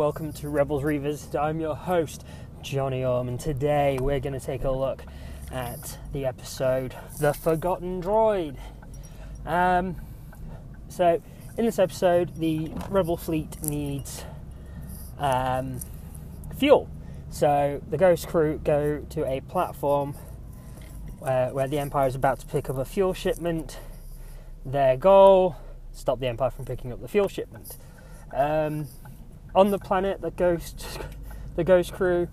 welcome to Rebels Revisited. I'm your host, Johnny Orm, and today we're going to take a look at the episode The Forgotten Droid. Um, so, in this episode, the Rebel fleet needs um, fuel. So, the Ghost crew go to a platform uh, where the Empire is about to pick up a fuel shipment. Their goal stop the Empire from picking up the fuel shipment. Um, on the planet, the Ghost, the Ghost crew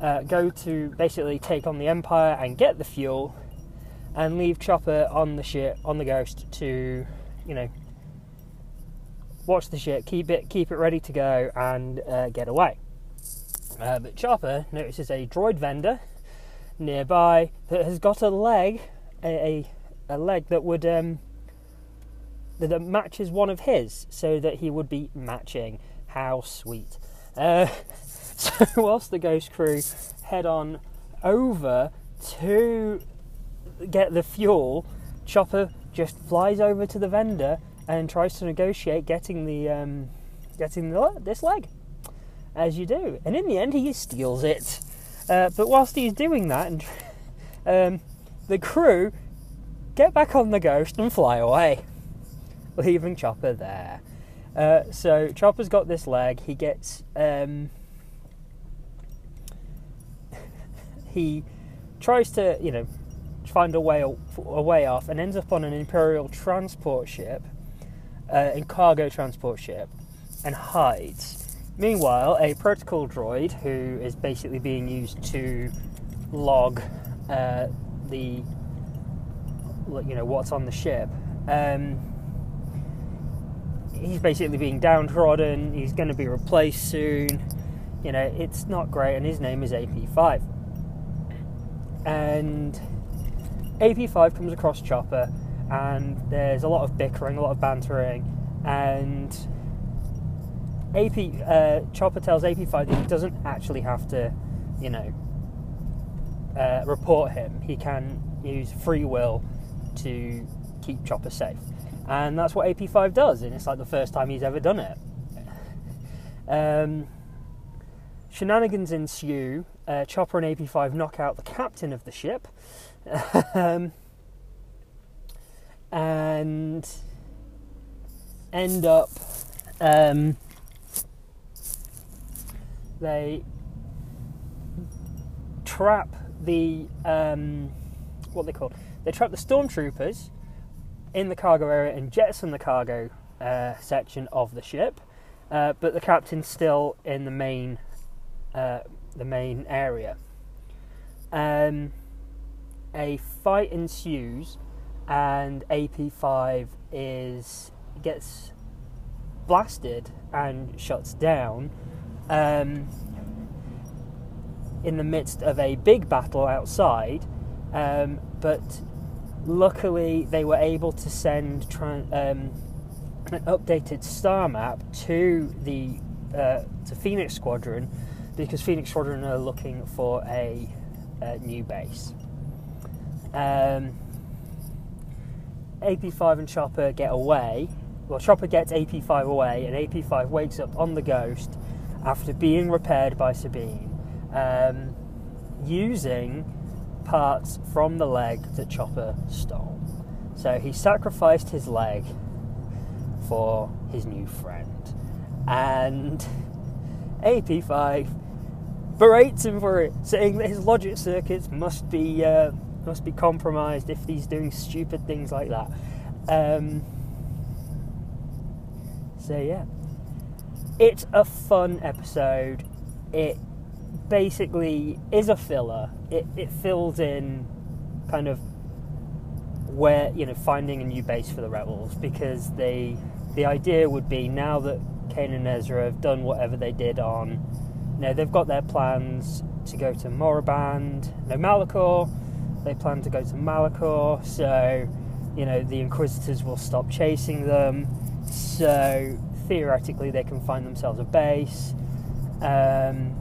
uh, go to basically take on the Empire and get the fuel, and leave Chopper on the ship on the Ghost to, you know, watch the ship, keep it keep it ready to go, and uh, get away. Uh, but Chopper notices a droid vendor nearby that has got a leg, a, a, a leg that would um, that matches one of his, so that he would be matching. How sweet! Uh, so whilst the ghost crew head on over to get the fuel, Chopper just flies over to the vendor and tries to negotiate getting the um, getting the, this leg, as you do. And in the end, he steals it. Uh, but whilst he's doing that, and um, the crew get back on the ghost and fly away leaving Chopper there. Uh, so Chopper's got this leg. He gets um, he tries to you know find a way a way off and ends up on an Imperial transport ship, uh, a cargo transport ship, and hides. Meanwhile, a protocol droid who is basically being used to log uh, the you know what's on the ship. Um, he's basically being downtrodden. He's going to be replaced soon. You know, it's not great, and his name is AP5. And AP5 comes across Chopper, and there's a lot of bickering, a lot of bantering, and AP uh, Chopper tells AP5 that he doesn't actually have to, you know, uh, report him. He can use free will to keep Chopper safe and that's what AP5 does, and it's like the first time he's ever done it. Um, shenanigans ensue. Uh, Chopper and AP5 knock out the captain of the ship, um, and end up. Um, they trap the um, what they call they trap the stormtroopers in the cargo area and jettison the cargo uh, section of the ship, uh, but the captain's still in the main uh, the main area. Um, a fight ensues, and AP5 is gets blasted and shuts down. Um, in the midst of a big battle outside, um, but luckily they were able to send um, an updated star map to the uh, to Phoenix Squadron because Phoenix Squadron are looking for a, a new base. Um, AP5 and Chopper get away. Well, Chopper gets AP5 away, and AP5 wakes up on the Ghost after being repaired by Sabine, um, using parts from the leg that Chopper stole. So he sacrificed his leg for his new friend. And AP5 berates him for it, saying that his logic circuits must be uh, must be compromised if he's doing stupid things like that. Um, so yeah, it's a fun episode. It basically is a filler. It, it fills in kind of where you know finding a new base for the rebels because they the idea would be now that Kanan and Ezra have done whatever they did on you know they've got their plans to go to Moraband, no Malachor. They plan to go to Malachor, so you know the Inquisitors will stop chasing them. So theoretically, they can find themselves a base. Um,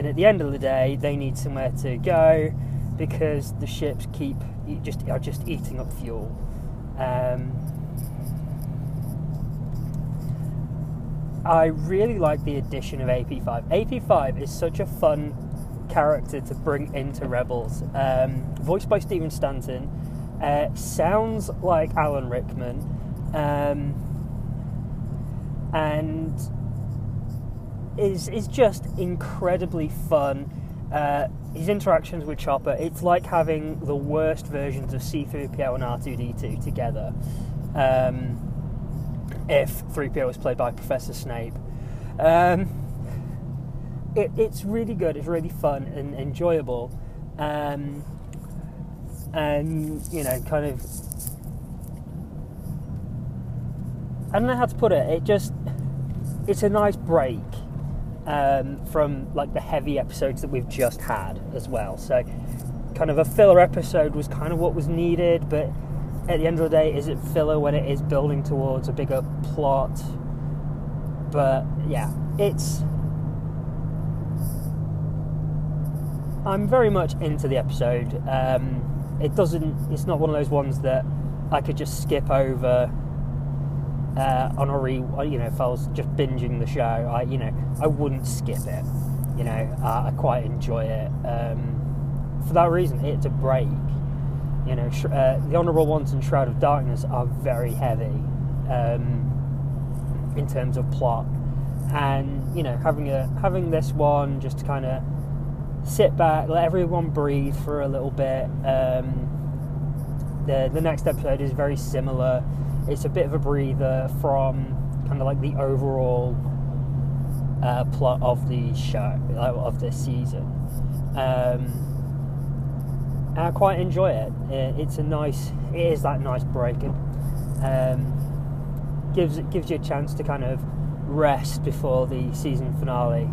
and at the end of the day, they need somewhere to go because the ships keep just are just eating up fuel. Um, I really like the addition of AP5. AP5 is such a fun character to bring into Rebels. Um, voiced by Stephen Stanton, uh, sounds like Alan Rickman, um, and is is just incredibly fun. Uh, his interactions with Chopper, it's like having the worst versions of C3PO and R2D2 together. Um, if 3PO was played by Professor Snape. Um, it, it's really good, it's really fun and enjoyable. Um, and, you know, kind of. I don't know how to put it, it just. It's a nice break um, from like the heavy episodes that we've just had as well. So, kind of a filler episode was kind of what was needed, but at the end of the day, is it filler when it is building towards a bigger plot? But yeah, it's. I'm very much into the episode. Um, it doesn't. It's not one of those ones that I could just skip over uh, on a re. You know, if I was just binging the show, I you know I wouldn't skip it. You know, uh, I quite enjoy it. Um, for that reason, it's a break. You know, uh, the Honourable Ones and Shroud of Darkness are very heavy um, in terms of plot, and you know, having a having this one just to kind of sit back, let everyone breathe for a little bit. Um, the the next episode is very similar. It's a bit of a breather from kind of like the overall uh, plot of the show of this season. Um, I quite enjoy it. It's a nice, it is that nice break, and um, gives it gives you a chance to kind of rest before the season finale,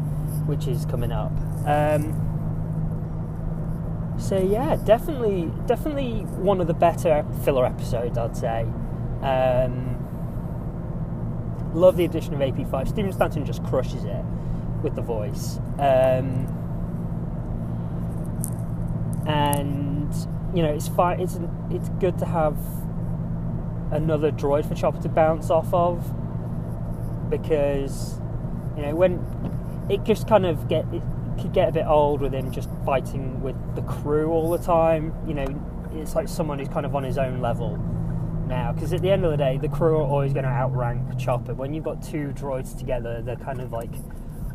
which is coming up. Um, so yeah, definitely, definitely one of the better filler episodes, I'd say. Um, love the addition of AP5. Stephen Stanton just crushes it with the voice. Um, and you know, it's fine. It's it's good to have another droid for Chopper to bounce off of because you know when it just kind of get it could get a bit old with him just fighting with the crew all the time. You know, it's like someone who's kind of on his own level now because at the end of the day, the crew are always going to outrank Chopper. When you've got two droids together, they're kind of like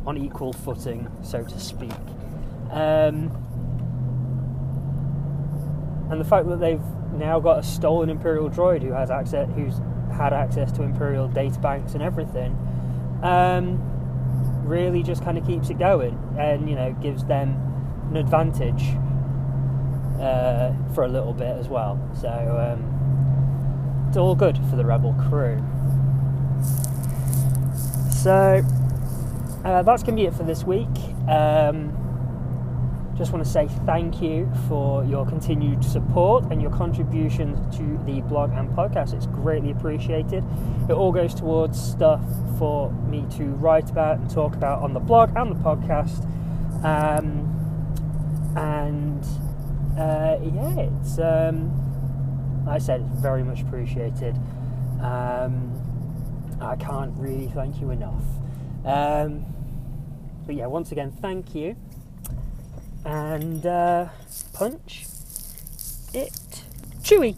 on equal footing, so to speak. Um, and the fact that they've now got a stolen Imperial droid who has access, who's had access to Imperial data banks and everything, um, really just kind of keeps it going, and you know gives them an advantage uh, for a little bit as well. So um, all good for the Rebel crew. So uh, that's going to be it for this week. Um, just want to say thank you for your continued support and your contributions to the blog and podcast. It's greatly appreciated. It all goes towards stuff for me to write about and talk about on the blog and the podcast. Um, and uh, yeah, it's um, like I said, it's very much appreciated. Um, I can't really thank you enough. Um, but yeah, once again, thank you and uh, punch it Chewie.